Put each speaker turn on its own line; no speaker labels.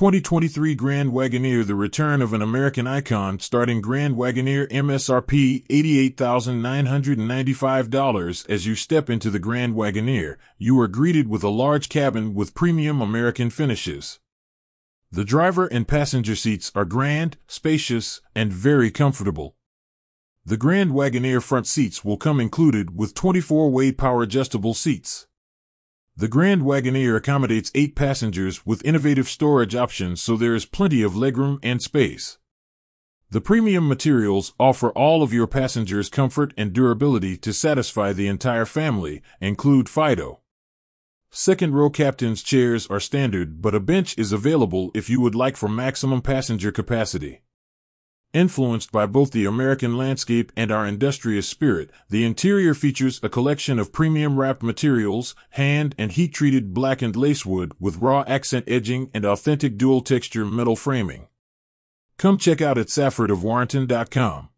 2023 Grand Wagoneer The return of an American icon starting Grand Wagoneer MSRP $88,995 As you step into the Grand Wagoneer, you are greeted with a large cabin with premium American finishes. The driver and passenger seats are grand, spacious, and very comfortable. The Grand Wagoneer front seats will come included with 24-way power adjustable seats. The Grand Wagoneer accommodates eight passengers with innovative storage options so there is plenty of legroom and space. The premium materials offer all of your passengers comfort and durability to satisfy the entire family, include Fido. Second row captain's chairs are standard, but a bench is available if you would like for maximum passenger capacity. Influenced by both the American landscape and our industrious spirit, the interior features a collection of premium wrapped materials, hand and heat treated blackened lacewood with raw accent edging and authentic dual texture metal framing. Come check out at SaffordofWarrenton.com.